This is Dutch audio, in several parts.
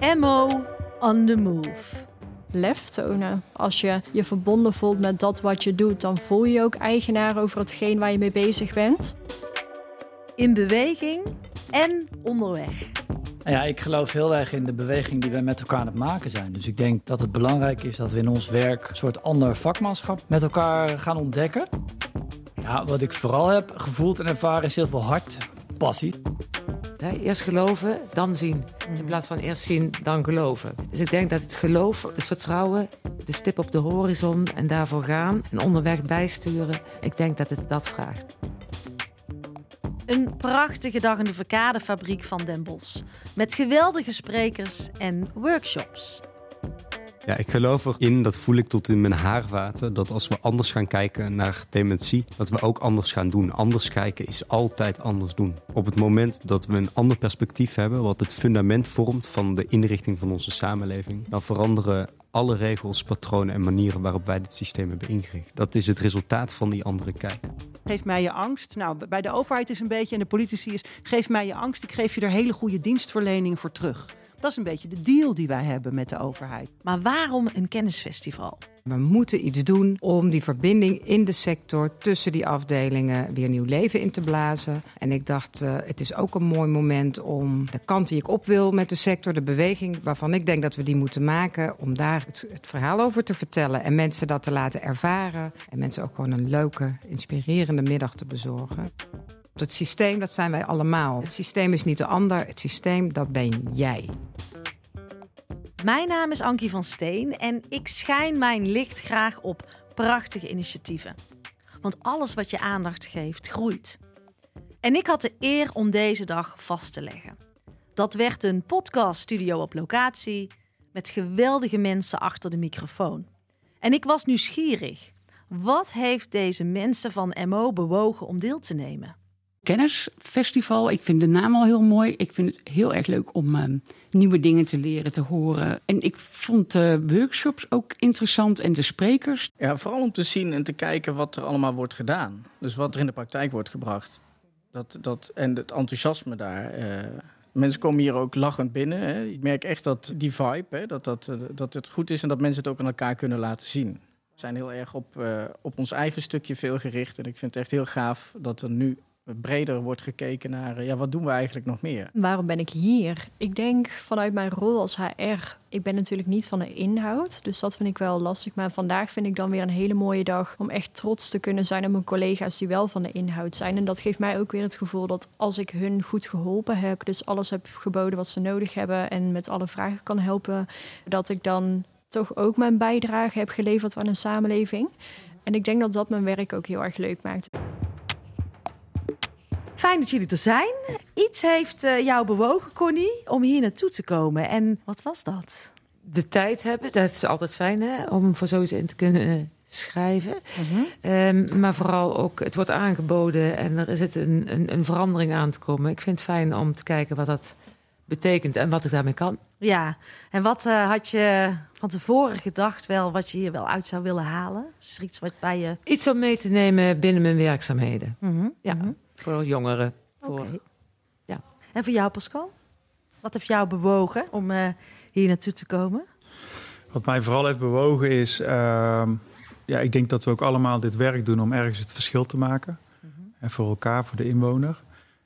MO on the move. lef tonen. Als je je verbonden voelt met dat wat je doet, dan voel je je ook eigenaar over hetgeen waar je mee bezig bent. In beweging en onderweg. Ja, ik geloof heel erg in de beweging die wij met elkaar aan het maken zijn. Dus ik denk dat het belangrijk is dat we in ons werk een soort ander vakmanschap met elkaar gaan ontdekken. Ja, wat ik vooral heb gevoeld en ervaren is heel veel hart, passie. Eerst geloven, dan zien. In plaats van eerst zien, dan geloven. Dus ik denk dat het geloof, het vertrouwen, de stip op de horizon en daarvoor gaan en onderweg bijsturen, ik denk dat het dat vraagt. Een prachtige dag in de Verkadefabriek van Den Bosch. Met geweldige sprekers en workshops. Ja, ik geloof erin, dat voel ik tot in mijn haarvaten, dat als we anders gaan kijken naar dementie, dat we ook anders gaan doen. Anders kijken is altijd anders doen. Op het moment dat we een ander perspectief hebben, wat het fundament vormt van de inrichting van onze samenleving, dan veranderen alle regels, patronen en manieren waarop wij dit systeem hebben ingericht. Dat is het resultaat van die andere kijk. Geef mij je angst. Nou, bij de overheid is een beetje en de politici is: geef mij je angst, ik geef je er hele goede dienstverlening voor terug. Dat is een beetje de deal die wij hebben met de overheid. Maar waarom een kennisfestival? We moeten iets doen om die verbinding in de sector tussen die afdelingen weer nieuw leven in te blazen. En ik dacht, uh, het is ook een mooi moment om de kant die ik op wil met de sector, de beweging waarvan ik denk dat we die moeten maken, om daar het, het verhaal over te vertellen en mensen dat te laten ervaren. En mensen ook gewoon een leuke, inspirerende middag te bezorgen. Het systeem, dat zijn wij allemaal. Het systeem is niet de ander, het systeem, dat ben jij. Mijn naam is Ankie van Steen en ik schijn mijn licht graag op prachtige initiatieven. Want alles wat je aandacht geeft, groeit. En ik had de eer om deze dag vast te leggen. Dat werd een podcaststudio op locatie met geweldige mensen achter de microfoon. En ik was nieuwsgierig. Wat heeft deze mensen van MO bewogen om deel te nemen? Kennisfestival. Ik vind de naam al heel mooi. Ik vind het heel erg leuk om uh, nieuwe dingen te leren, te horen. En ik vond de workshops ook interessant en de sprekers. Ja, vooral om te zien en te kijken wat er allemaal wordt gedaan. Dus wat er in de praktijk wordt gebracht. Dat, dat, en het enthousiasme daar. Uh, mensen komen hier ook lachend binnen. Hè. Ik merk echt dat die vibe, hè, dat, dat, uh, dat het goed is en dat mensen het ook aan elkaar kunnen laten zien. We zijn heel erg op, uh, op ons eigen stukje veel gericht. En ik vind het echt heel gaaf dat er nu breder wordt gekeken naar ja, wat doen we eigenlijk nog meer. Waarom ben ik hier? Ik denk vanuit mijn rol als HR, ik ben natuurlijk niet van de inhoud, dus dat vind ik wel lastig. Maar vandaag vind ik dan weer een hele mooie dag om echt trots te kunnen zijn op mijn collega's die wel van de inhoud zijn. En dat geeft mij ook weer het gevoel dat als ik hun goed geholpen heb, dus alles heb geboden wat ze nodig hebben en met alle vragen kan helpen, dat ik dan toch ook mijn bijdrage heb geleverd aan een samenleving. En ik denk dat dat mijn werk ook heel erg leuk maakt. Fijn dat jullie er zijn. Iets heeft uh, jou bewogen, Connie, om hier naartoe te komen. En wat was dat? De tijd hebben, dat is altijd fijn hè, om voor zoiets in te kunnen uh, schrijven. -hmm. um, maar vooral ook, het wordt aangeboden en er zit een, een, een, verandering aan te komen. Ik vind het fijn om te kijken wat dat betekent en wat ik daarmee kan. Ja, en wat uh, had je van tevoren gedacht wel wat je hier wel uit zou willen halen? Is er iets wat bij je... Iets om mee te nemen binnen mijn werkzaamheden. -hmm. Ja. -hmm. Voor jongeren. Voor, okay. ja. En voor jou, Pascal? Wat heeft jou bewogen om uh, hier naartoe te komen? Wat mij vooral heeft bewogen is... Uh, ja, ik denk dat we ook allemaal dit werk doen om ergens het verschil te maken. Mm -hmm. En voor elkaar, voor de inwoner.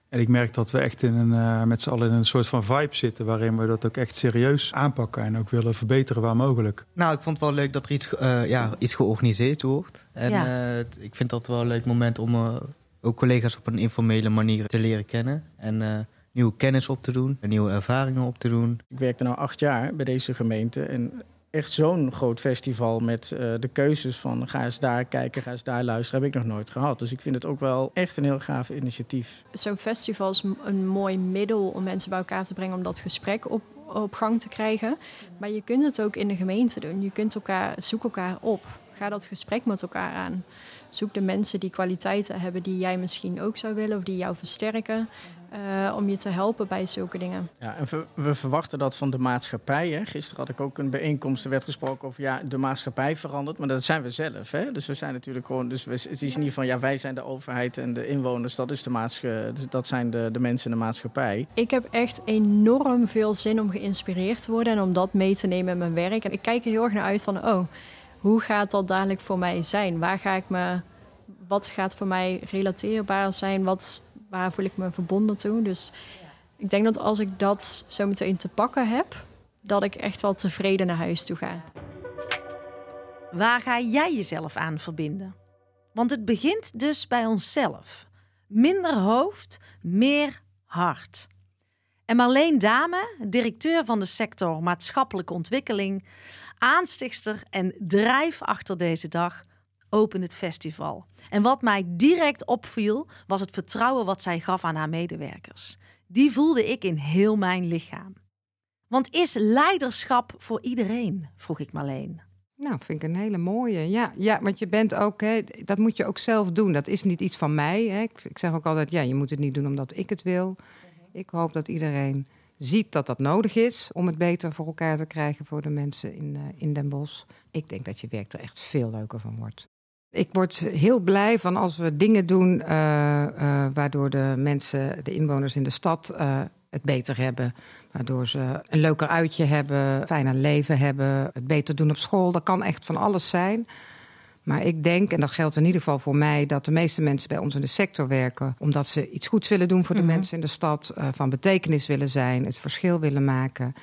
En ik merk dat we echt in een, uh, met z'n allen in een soort van vibe zitten... waarin we dat ook echt serieus aanpakken en ook willen verbeteren waar mogelijk. Nou, ik vond het wel leuk dat er iets, uh, ja, iets georganiseerd wordt. En ja. uh, ik vind dat wel een leuk moment om ook collega's op een informele manier te leren kennen. En uh, nieuwe kennis op te doen, en nieuwe ervaringen op te doen. Ik werkte nu acht jaar bij deze gemeente. En echt zo'n groot festival met uh, de keuzes van ga eens daar kijken, ga eens daar luisteren, heb ik nog nooit gehad. Dus ik vind het ook wel echt een heel gaaf initiatief. Zo'n festival is een mooi middel om mensen bij elkaar te brengen om dat gesprek op, op gang te krijgen. Maar je kunt het ook in de gemeente doen. Je kunt elkaar, zoek elkaar op. Ga dat gesprek met elkaar aan. Zoek de mensen die kwaliteiten hebben die jij misschien ook zou willen of die jou versterken. eh, om je te helpen bij zulke dingen. Ja, en we, we verwachten dat van de maatschappij. Hè. Gisteren had ik ook een bijeenkomst, er werd gesproken over ja, de maatschappij verandert, maar dat zijn we zelf. Hè. Dus we zijn natuurlijk gewoon, dus we, het is niet van ja, wij zijn de overheid en de inwoners, dat, is de maatschappij, dus dat zijn de, de mensen in de maatschappij. Ik heb echt enorm veel zin om geïnspireerd te worden en om dat mee te nemen in mijn werk. En ik kijk er heel erg naar uit van, oh, hoe gaat dat dadelijk voor mij zijn? Waar ga ik me, wat gaat voor mij relateerbaar zijn? Wat, waar voel ik me verbonden toe? Dus ik denk dat als ik dat zo meteen te pakken heb, dat ik echt wel tevreden naar huis toe ga. Waar ga jij jezelf aan verbinden? Want het begint dus bij onszelf. Minder hoofd, meer hart. En Marleen Dame, directeur van de sector maatschappelijke ontwikkeling, aanstichtster en drijf achter deze dag, open het festival. En wat mij direct opviel, was het vertrouwen wat zij gaf aan haar medewerkers. Die voelde ik in heel mijn lichaam. Want is leiderschap voor iedereen? vroeg ik Marleen. Nou, vind ik een hele mooie. Ja, ja want je bent ook, hè, dat moet je ook zelf doen. Dat is niet iets van mij. Hè. Ik, ik zeg ook altijd, ja, je moet het niet doen omdat ik het wil. Ik hoop dat iedereen ziet dat dat nodig is om het beter voor elkaar te krijgen voor de mensen in, uh, in Den Bosch. Ik denk dat je werk er echt veel leuker van wordt. Ik word heel blij van als we dingen doen uh, uh, waardoor de mensen, de inwoners in de stad, het beter hebben. Waardoor ze een leuker uitje hebben, fijner leven hebben, het beter doen op school. Dat kan echt van alles zijn. Maar ik denk, en dat geldt in ieder geval voor mij, dat de meeste mensen bij ons in de sector werken omdat ze iets goeds willen doen voor de mm -hmm. mensen in de stad, uh, van betekenis willen zijn, het verschil willen maken.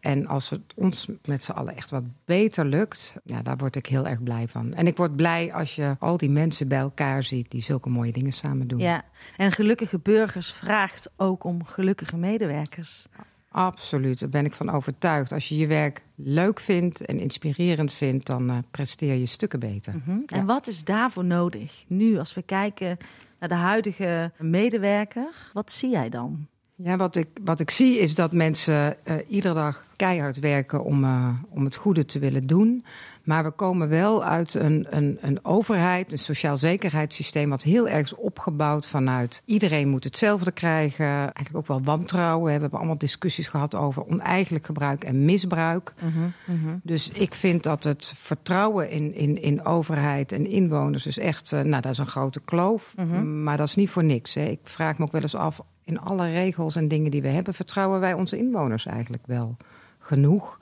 En als het ons met z'n allen echt wat beter lukt, ja, daar word ik heel erg blij van. En ik word blij als je al die mensen bij elkaar ziet die zulke mooie dingen samen doen. Ja, en gelukkige burgers vraagt ook om gelukkige medewerkers. Absoluut, daar ben ik van overtuigd. Als je je werk leuk vindt en inspirerend vindt, dan uh, presteer je stukken beter. Mm -hmm. ja. En wat is daarvoor nodig? Nu, als we kijken naar de huidige medewerker, wat zie jij dan? Ja, wat ik, wat ik zie is dat mensen uh, iedere dag keihard werken om, uh, om het goede te willen doen. Maar we komen wel uit een, een, een overheid, een sociaal zekerheidssysteem, wat heel erg is opgebouwd vanuit iedereen moet hetzelfde krijgen. Eigenlijk ook wel wantrouwen. We hebben allemaal discussies gehad over oneigenlijk gebruik en misbruik. Mm -hmm. Dus ik vind dat het vertrouwen in, in, in overheid en inwoners is echt, uh, nou, dat is een grote kloof. Mhm. Maar dat is niet voor niks. Hè. Ik vraag me ook wel eens af in alle regels en dingen die we hebben, vertrouwen wij onze inwoners eigenlijk wel genoeg?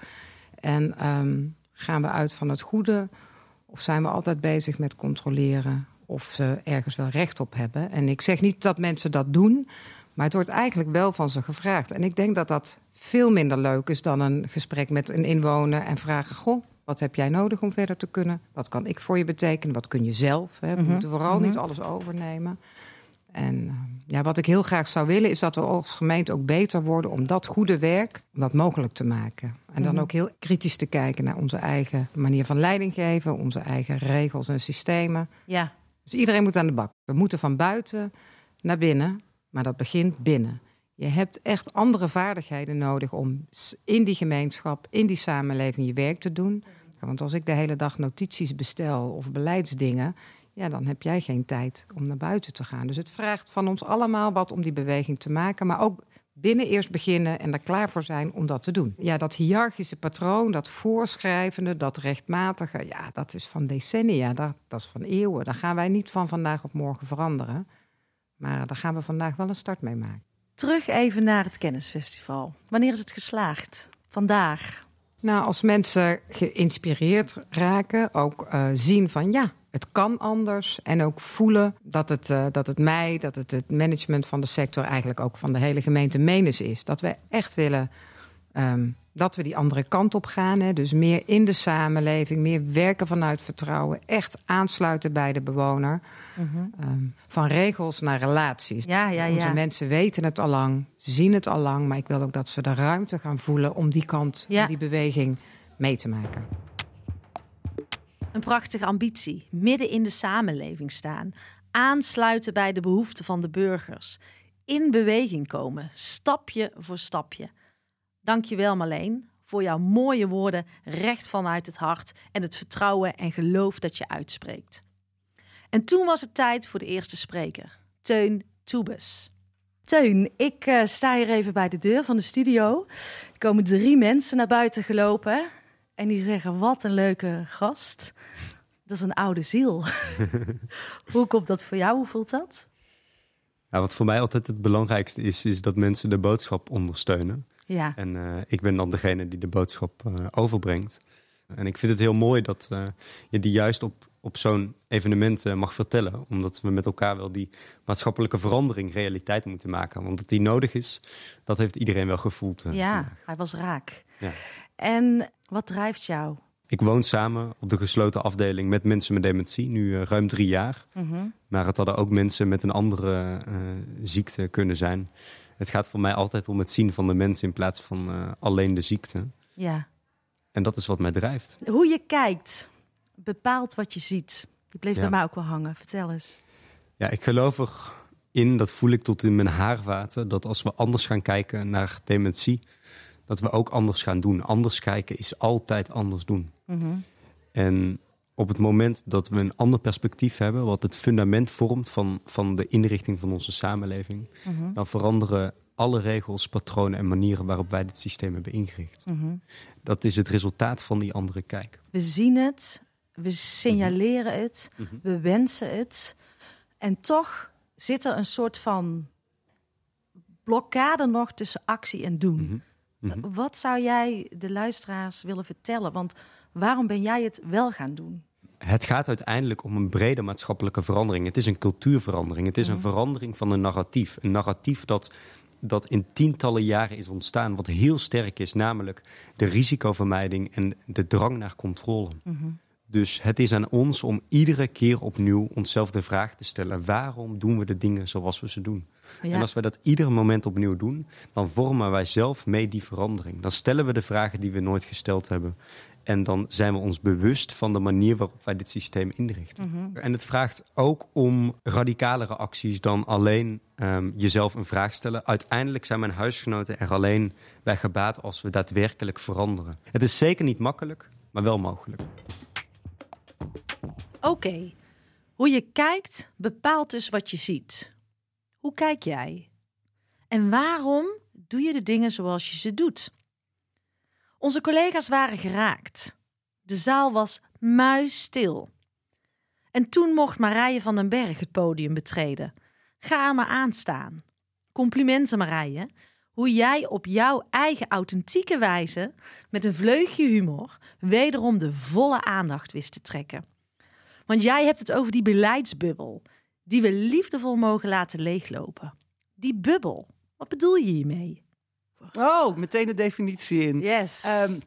En um, gaan we uit van het goede? Of zijn we altijd bezig met controleren of ze ergens wel recht op hebben? En ik zeg niet dat mensen dat doen, maar het wordt eigenlijk wel van ze gevraagd. En ik denk dat dat veel minder leuk is dan een gesprek met een inwoner en vragen: Goh, wat heb jij nodig om verder te kunnen? Wat kan ik voor je betekenen? Wat kun je zelf? Hè? We Mhm. mm -hmm. moeten vooral Mhm. niet alles overnemen. En uh, ja, wat ik heel graag zou willen is dat we als gemeente ook beter worden om dat goede werk om dat mogelijk te maken. En dan Mhm. ook heel kritisch te kijken naar onze eigen manier van leiding geven, onze eigen regels en systemen. Ja, Dus iedereen moet aan de bak. We moeten van buiten naar binnen, maar dat begint binnen. Je hebt echt andere vaardigheden nodig om in die gemeenschap, in die samenleving je werk te doen. Want als ik de hele dag notities bestel of beleidsdingen, ja, dan heb jij geen tijd om naar buiten te gaan. Dus het vraagt van ons allemaal wat om die beweging te maken, maar ook binnen eerst beginnen en er klaar voor zijn om dat te doen. Ja, dat hiërarchische patroon, dat voorschrijvende, dat rechtmatige, ja, dat is van decennia, dat, dat is van eeuwen. Daar gaan wij niet van vandaag op morgen veranderen. Maar daar gaan we vandaag wel een start mee maken. terug even naar het kennisfestival. Wanneer is het geslaagd? Vandaag. Nou, als mensen geïnspireerd raken, ook uh, zien van ja, het kan anders. En ook voelen dat het, uh, dat het mij, dat het het management van de sector, eigenlijk ook van de hele gemeente menens is. Dat we echt willen um, dat we die andere kant op gaan. Hè? Dus meer in de samenleving, meer werken vanuit vertrouwen, echt aansluiten bij de bewoner. Mm -hmm. um, van regels naar relaties. Ja, ja, ja. Onze mensen weten het al lang, zien het al lang, maar ik wil ook dat ze de ruimte gaan voelen om die kant, om die beweging mee te maken. Een prachtige ambitie. Midden in de samenleving staan. Aansluiten bij de behoeften van de burgers. In beweging komen, stapje voor stapje. Dank je wel, Marleen, voor jouw mooie woorden recht vanuit het hart en het vertrouwen en geloof dat je uitspreekt. En toen was het tijd voor de eerste spreker, Teun Toebes. Teun, ik uh, sta hier even bij de deur van de studio. Er komen drie mensen naar buiten gelopen. En die zeggen, wat een leuke gast. Dat is een oude ziel. Hoe komt dat voor jou? Hoe voelt dat? Ja, wat voor mij altijd het belangrijkste is, is dat mensen de boodschap ondersteunen. Ja. En uh, ik ben dan degene die de boodschap uh, overbrengt. En ik vind het heel mooi dat uh, je die juist op, op zo'n evenement mag vertellen. Omdat we met elkaar wel die maatschappelijke verandering realiteit moeten maken. Want dat die nodig is, dat heeft iedereen wel gevoeld. ja, vandaag. hij was raak. Ja. En wat drijft jou? Ik woon samen op de gesloten afdeling met mensen met dementie, nu uh, ruim drie jaar. Mm -hmm. Maar het hadden ook mensen met een andere uh, ziekte kunnen zijn. Het gaat voor mij altijd om het zien van de mens in plaats van uh, alleen de ziekte. Ja. En dat is wat mij drijft. Hoe je kijkt bepaalt wat je ziet. Die bleef Ja. bij mij ook wel hangen. Vertel eens. Ja, ik geloof erin, dat voel ik tot in mijn haarvaten, dat als we anders gaan kijken naar dementie, dat we ook anders gaan doen. Anders kijken is altijd anders doen. Mhm. En op het moment dat we een ander perspectief hebben, wat het fundament vormt van, van de inrichting van onze samenleving, Mhm. dan veranderen alle regels, patronen en manieren waarop wij dit systeem hebben ingericht. Mhm. Dat is het resultaat van die andere kijk. We zien het, we signaleren het, we wensen het. En toch zit er een soort van blokkade nog tussen actie en doen. Mhm. Wat zou jij de luisteraars willen vertellen? Want waarom ben jij het wel gaan doen? Het gaat uiteindelijk om een brede maatschappelijke verandering. Het is een cultuurverandering. Het is een Mhm. verandering van een narratief. Een narratief dat, dat in tientallen jaren is ontstaan, wat heel sterk is, namelijk de risicovermijding en de drang naar controle. Mhm. Dus het is aan ons om iedere keer opnieuw onszelf de vraag te stellen: waarom doen we de dingen zoals we ze doen? Ja. En als wij dat ieder moment opnieuw doen, dan vormen wij zelf mee die verandering. Dan stellen we de vragen die we nooit gesteld hebben. En dan zijn we ons bewust van de manier waarop wij dit systeem inrichten. Mhm. En het vraagt ook om radicalere acties dan alleen ehm, jezelf een vraag stellen. Uiteindelijk zijn mijn huisgenoten er alleen bij gebaat als we daadwerkelijk veranderen. Het is zeker niet makkelijk, maar wel mogelijk. Oké, hoe je kijkt bepaalt dus wat je ziet. Hoe kijk jij? En waarom doe je de dingen zoals je ze doet? Onze collega's waren geraakt. De zaal was muisstil. En toen mocht Marije van den Berg het podium betreden. Ga maar aanstaan. Complimenten Marije. Hoe jij op jouw eigen authentieke wijze, met een vleugje humor, wederom de volle aandacht wist te trekken. Want jij hebt het over die beleidsbubbel, die we liefdevol mogen laten leeglopen. Die bubbel, wat bedoel je hiermee? Oh, meteen de definitie in. Yes. Ehm,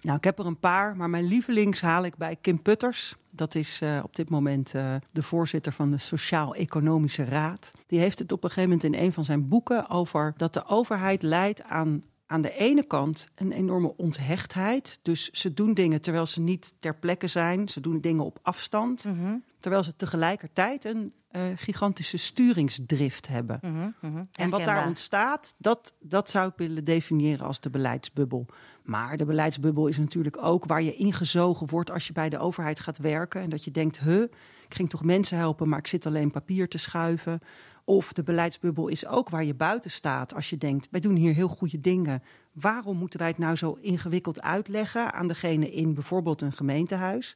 nou, ik heb er een paar, maar mijn lievelings haal ik bij Kim Putters. Dat is eh, op dit moment eh, de voorzitter van de Sociaal-Economische Raad. Die heeft het op een gegeven moment in een van zijn boeken over dat de overheid leidt aan aan de ene kant een enorme onthechtheid. Dus ze doen dingen terwijl ze niet ter plekke zijn. Ze doen dingen op afstand. Mhm, Terwijl ze tegelijkertijd een eh, gigantische sturingsdrift hebben. mhm, mhm. En wat daar ontstaat, dat, dat zou ik willen definiëren als de beleidsbubbel. Maar de beleidsbubbel is natuurlijk ook waar je ingezogen wordt als je bij de overheid gaat werken. En dat je denkt, huh, ik ging toch mensen helpen, maar ik zit alleen papier te schuiven. Of de beleidsbubbel is ook waar je buiten staat als je denkt, wij doen hier heel goede dingen. Waarom moeten wij het nou zo ingewikkeld uitleggen aan degene in bijvoorbeeld een gemeentehuis?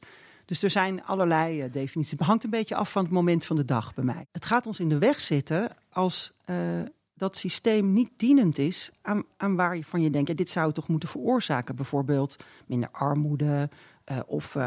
Dus er zijn allerlei eh, definities. Het hangt een beetje af van het moment van de dag bij mij. Het gaat ons in de weg zitten als eh, dat systeem niet dienend is aan, aan waar je van je denkt, ja, dit zou toch moeten veroorzaken. Bijvoorbeeld minder armoede eh, of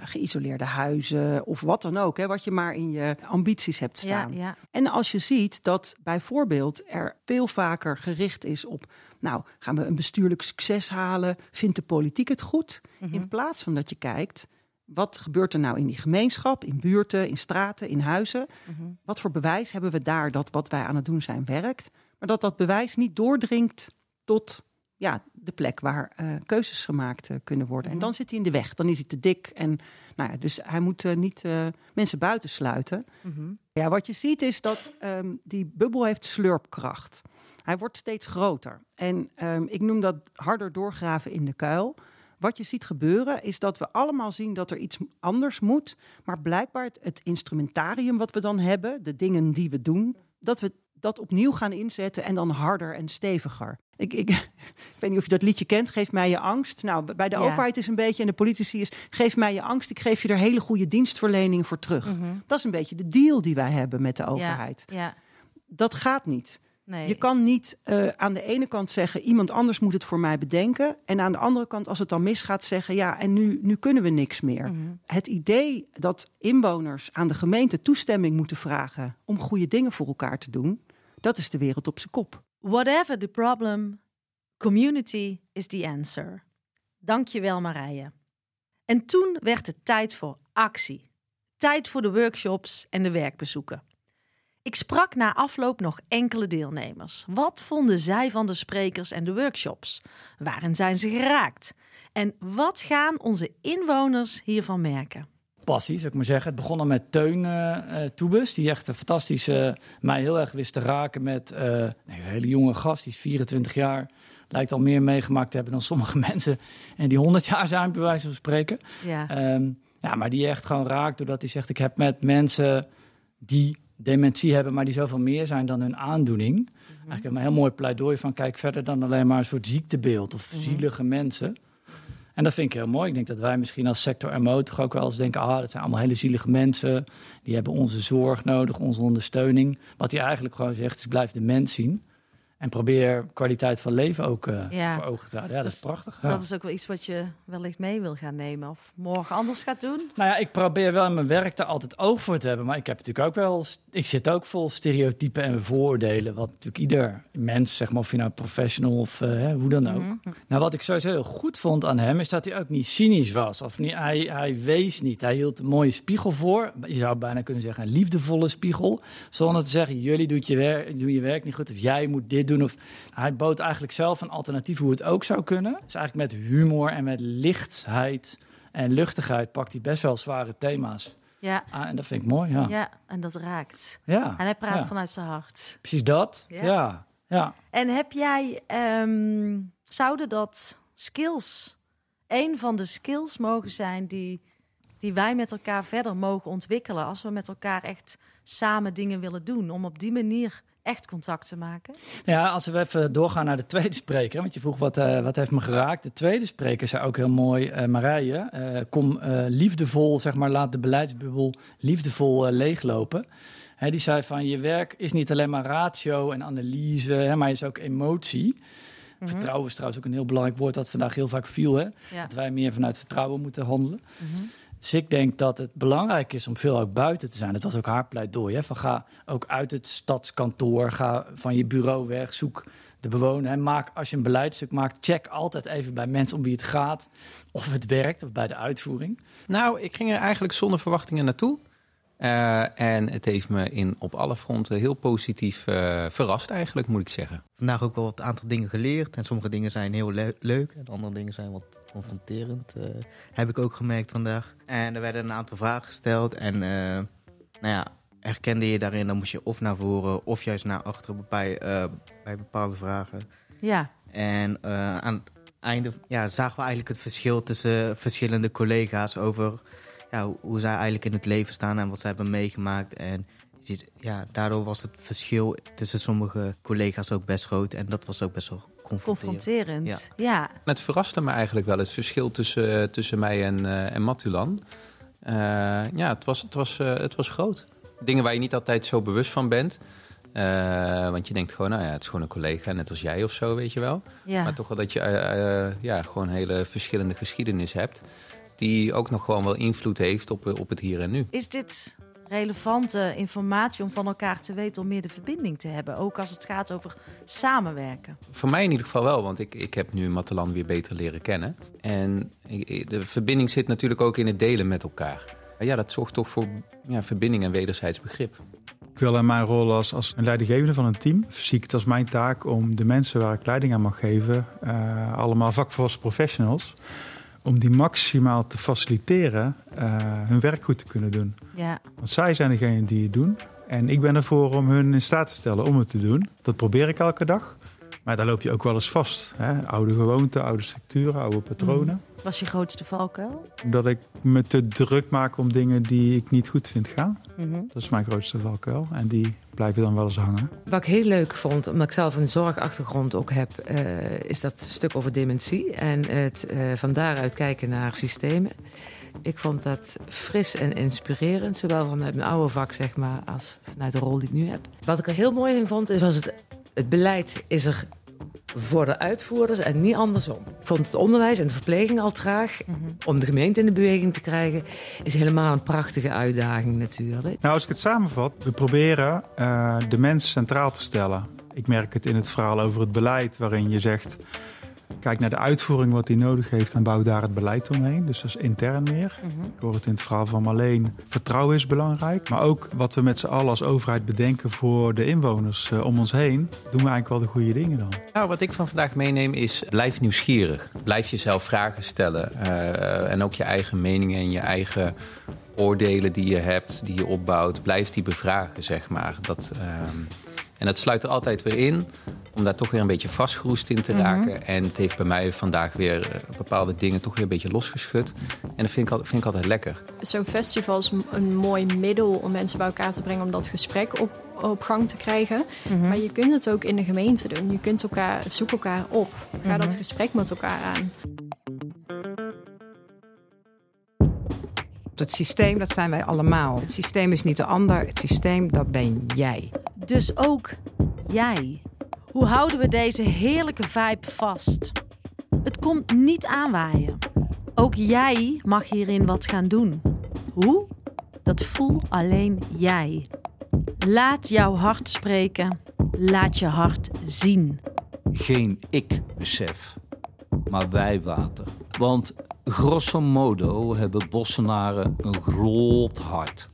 geïsoleerde huizen of wat dan ook. Hè, wat je maar in je ambities hebt staan. ja. En als je ziet dat bijvoorbeeld er veel vaker gericht is op, nou, gaan we een bestuurlijk succes halen? Vindt de politiek het goed? Mhm. In plaats van dat je kijkt, wat gebeurt er nou in die gemeenschap, in buurten, in straten, in huizen? Mhm. Wat voor bewijs hebben we daar dat wat wij aan het doen zijn werkt? Maar dat dat bewijs niet doordringt tot ja, de plek waar eh, keuzes gemaakt eh, kunnen worden. En Mhm. dan zit hij in de weg, dan is hij te dik. En nou ja, dus hij moet eh, niet mensen buitensluiten. Mhm. Ja, wat je ziet is dat ehm, die bubbel heeft slurpkracht. Hij wordt steeds groter. En ehm, ik noem dat harder doorgraven in de kuil. Wat je ziet gebeuren is dat we allemaal zien dat er iets anders moet. Maar blijkbaar het, het instrumentarium wat we dan hebben, de dingen die we doen, dat we dat opnieuw gaan inzetten en dan harder en steviger. Ik, ik, ik weet niet of je dat liedje kent, Geef mij je angst. Nou, bij de Ja. overheid is een beetje, en de politici is, geef mij je angst, ik geef je er hele goede dienstverlening voor terug. Mhm. Dat is een beetje de deal die wij hebben met de overheid. Ja, Dat gaat niet. Nee. Je kan niet eh, aan de ene kant zeggen, iemand anders moet het voor mij bedenken. En aan de andere kant, als het dan misgaat, zeggen, ja, en nu, nu kunnen we niks meer. Mhm. Het idee dat inwoners aan de gemeente toestemming moeten vragen om goede dingen voor elkaar te doen, dat is de wereld op zijn kop. Whatever the problem, community is the answer. Dankjewel Marije. En toen werd het tijd voor actie. Tijd voor de workshops en de werkbezoeken. Ik sprak na afloop nog enkele deelnemers. Wat vonden zij van de sprekers en de workshops? Waarin zijn ze geraakt? En wat gaan onze inwoners hiervan merken? passie, zou ik maar zeggen. Het begon al met Teun eh, eh, Toebus, die echt een fantastische, mij heel erg wist te raken met eh, nee, een hele jonge gast, die is 24 jaar. Lijkt al meer meegemaakt te hebben dan sommige mensen. En die 100 jaar zijn, bij wijze van spreken. Ja, Ehm, ja, maar die echt gewoon raakt doordat hij zegt: Ik heb met mensen die dementie hebben, maar die zoveel meer zijn dan hun aandoening. Eigenlijk een heel mooi pleidooi van: kijk verder dan alleen maar een soort ziektebeeld of zielige mensen. En dat vind ik heel mooi. Ik denk dat wij misschien als sector MO toch ook wel eens denken: ah, dat zijn allemaal hele zielige mensen. Die hebben onze zorg nodig, onze ondersteuning. Wat hij eigenlijk gewoon zegt: is blijf de mens zien. En probeer kwaliteit van leven ook eh, Ja. voor ogen te houden. Ja, dat, Dat is prachtig. Ja. dat is ook wel iets wat je wellicht mee wil gaan nemen of morgen anders gaat doen. Nou ja, ik probeer wel in mijn werk daar altijd oog voor te hebben. Maar ik heb natuurlijk ook wel. Ik zit ook vol stereotypen en vooroordelen. Wat natuurlijk ieder mens, zeg maar, of je nou professional of eh, hoe dan ook. Mhm. Nou, wat ik sowieso heel goed vond aan hem, is dat hij ook niet cynisch was. Of niet, hij, hij wees niet. Hij hield een mooie spiegel voor. Je zou bijna kunnen zeggen een liefdevolle spiegel. Zonder te zeggen, jullie doen je, werk, doen je werk niet goed. Of jij moet dit doen. Of, hij bood eigenlijk zelf een alternatief hoe het ook zou kunnen. Dus eigenlijk met humor en met lichtheid en luchtigheid pakt hij best wel zware thema's Ja, aan. En dat vind ik mooi, ja. ja, en dat raakt. Ja, En hij praat ja. vanuit zijn hart. precies dat. Ja. Ja, ja. En heb jij, ehm, zouden dat skills, een van de skills mogen zijn die, die wij met elkaar verder mogen ontwikkelen als we met elkaar echt samen dingen willen doen, om op die manier echt contact te maken? Ja, als we even doorgaan naar de tweede spreker. Want je vroeg wat, eh, wat heeft me geraakt. De tweede spreker zei ook heel mooi, eh, Marije. eh, kom liefdevol, zeg maar, laat de beleidsbubbel liefdevol leeglopen. Hè, die zei van, je werk is niet alleen maar ratio en analyse, hè, maar is ook emotie. Mhm. Vertrouwen is trouwens ook een heel belangrijk woord dat vandaag heel vaak viel. Hè? Ja. Dat wij meer vanuit vertrouwen moeten handelen. Mhm. Dus ik denk dat het belangrijk is om veel ook buiten te zijn. Dat was ook haar pleidooi. Hè? Van ga ook uit het stadskantoor, ga van je bureau weg, zoek de bewoner. Maak, als je een beleidstuk maakt, check altijd even bij mensen om wie het gaat. Of het werkt, of bij de uitvoering. Nou, ik ging er eigenlijk zonder verwachtingen naartoe. Eh, en het heeft me in, op alle fronten heel positief eh, verrast eigenlijk, moet ik zeggen. Vandaag ook wel wat aantal dingen geleerd. En sommige dingen zijn heel le- leuk. En andere dingen zijn wat confronterend. eh, heb ik ook gemerkt vandaag. En er werden een aantal vragen gesteld. En eh, nou ja, herkende je daarin, dan moest je of naar voren of juist naar achteren bij, eh, bij bepaalde vragen. Ja, En eh, aan het einde ja, zagen we eigenlijk het verschil tussen verschillende collega's over ja, hoe- hoe zij eigenlijk in het leven staan en wat zij hebben meegemaakt. En je ziet, ja, daardoor was het verschil tussen sommige collega's ook best groot. En dat was ook best wel confronterend. confronterend. Ja. Ja. Het verraste me eigenlijk wel het verschil tussen, tussen mij en, eh, en Matulan. Eh, ja, het was, het, was, eh, het was groot. Dingen waar je niet altijd zo bewust van bent. Eh, want je denkt gewoon, nou ja, het is gewoon een collega, net als jij of zo, weet je wel. ja. Maar toch wel dat je eh, eh, ja, gewoon een hele verschillende geschiedenis hebt. Die ook nog gewoon wel invloed heeft op, eh, op het hier en nu. Is dit relevante informatie om van elkaar te weten om meer de verbinding te hebben? Ook als het gaat over samenwerken. Voor mij in ieder geval wel, want ik, ik heb nu Matelan weer beter leren kennen. En de verbinding zit natuurlijk ook in het delen met elkaar. Ja, dat zorgt toch voor ja, verbinding en wederzijds begrip. Ik wil in mijn rol als, als een leidinggevende van een team, zie ik het als mijn taak om de mensen waar ik leiding aan mag geven, eh, allemaal vakvolwassen professionals, om die maximaal te faciliteren eh, hun werk goed te kunnen doen. Ja, Want zij zijn degene die het doen. En ik ben ervoor om hun in staat te stellen om het te doen. Dat probeer ik elke dag. Maar daar loop je ook wel eens vast. Hè? Oude gewoonten, oude structuren, oude patronen. Wat is je grootste valkuil? Dat ik me te druk maak om dingen die ik niet goed vind gaan. Mhm. Dat is mijn grootste valkuil. En die blijven dan wel eens hangen. Wat ik heel leuk vond, omdat ik zelf een zorgachtergrond ook heb, eh, is dat stuk over dementie. En het eh, van daaruit kijken naar systemen. Ik vond dat fris en inspirerend, zowel vanuit mijn oude vak zeg maar, als vanuit de rol die ik nu heb. Wat ik er heel mooi in vond, is was het, het beleid is er voor de uitvoerders en niet andersom. Ik vond het onderwijs en de verpleging al traag. Om de gemeente in de beweging te krijgen, is helemaal een prachtige uitdaging natuurlijk. Nou, als ik het samenvat, we proberen eh, de mens centraal te stellen. Ik merk het in het verhaal over het beleid, waarin je zegt... kijk naar de uitvoering wat hij nodig heeft en bouw daar het beleid omheen. Dus dat is intern meer. Ik hoor het in het verhaal van Marleen. Vertrouwen is belangrijk. Maar ook wat we met z'n allen als overheid bedenken voor de inwoners eh, om ons heen... doen we eigenlijk wel de goede dingen dan. Nou, wat ik van vandaag meeneem is, blijf nieuwsgierig. Blijf jezelf vragen stellen. eh, en ook je eigen meningen en je eigen oordelen die je hebt, die je opbouwt. Blijf die bevragen, zeg maar. Dat, ehm, en dat sluit er altijd weer in om daar toch weer een beetje vastgeroest in te Mhm. raken. En het heeft bij mij vandaag weer eh, bepaalde dingen toch weer een beetje losgeschud. En dat vind ik, al- vind ik altijd lekker. Zo'n festival is een mooi middel om mensen bij elkaar te brengen om dat gesprek op, op gang te krijgen. Maar je kunt het ook in de gemeente doen. Je kunt elkaar, zoek elkaar op. Ga dat gesprek met elkaar aan. Het systeem, dat zijn wij allemaal. Het systeem is niet de ander, het systeem, dat ben jij. Dus ook jij. Hoe houden we deze heerlijke vibe vast? Het komt niet aanwaaien. Ook jij mag hierin wat gaan doen. Hoe? Dat voel alleen jij. Laat jouw hart spreken. Laat je hart zien. geen ik-besef, maar wij-water. Want grosso modo hebben Bossenaren een groot hart.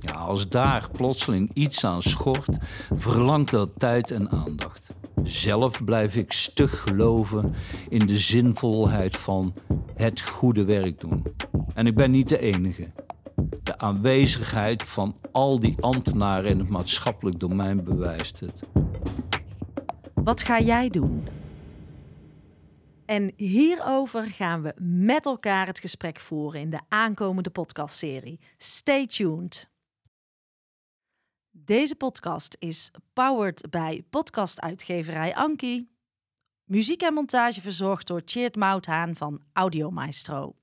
Ja, als daar plotseling iets aan schort, verlangt dat tijd en aandacht. Zelf blijf ik stug geloven in de zinvolheid van het goede werk doen. En ik ben niet de enige. De aanwezigheid van al die ambtenaren in het maatschappelijk domein bewijst het. Wat ga jij doen? En hierover gaan we met elkaar het gesprek voeren in de aankomende podcastserie. Stay tuned. Deze podcast is powered bij podcastuitgeverij Anki. Muziek en montage verzorgd door Tjeerd Mouthaan van Audio Maestro.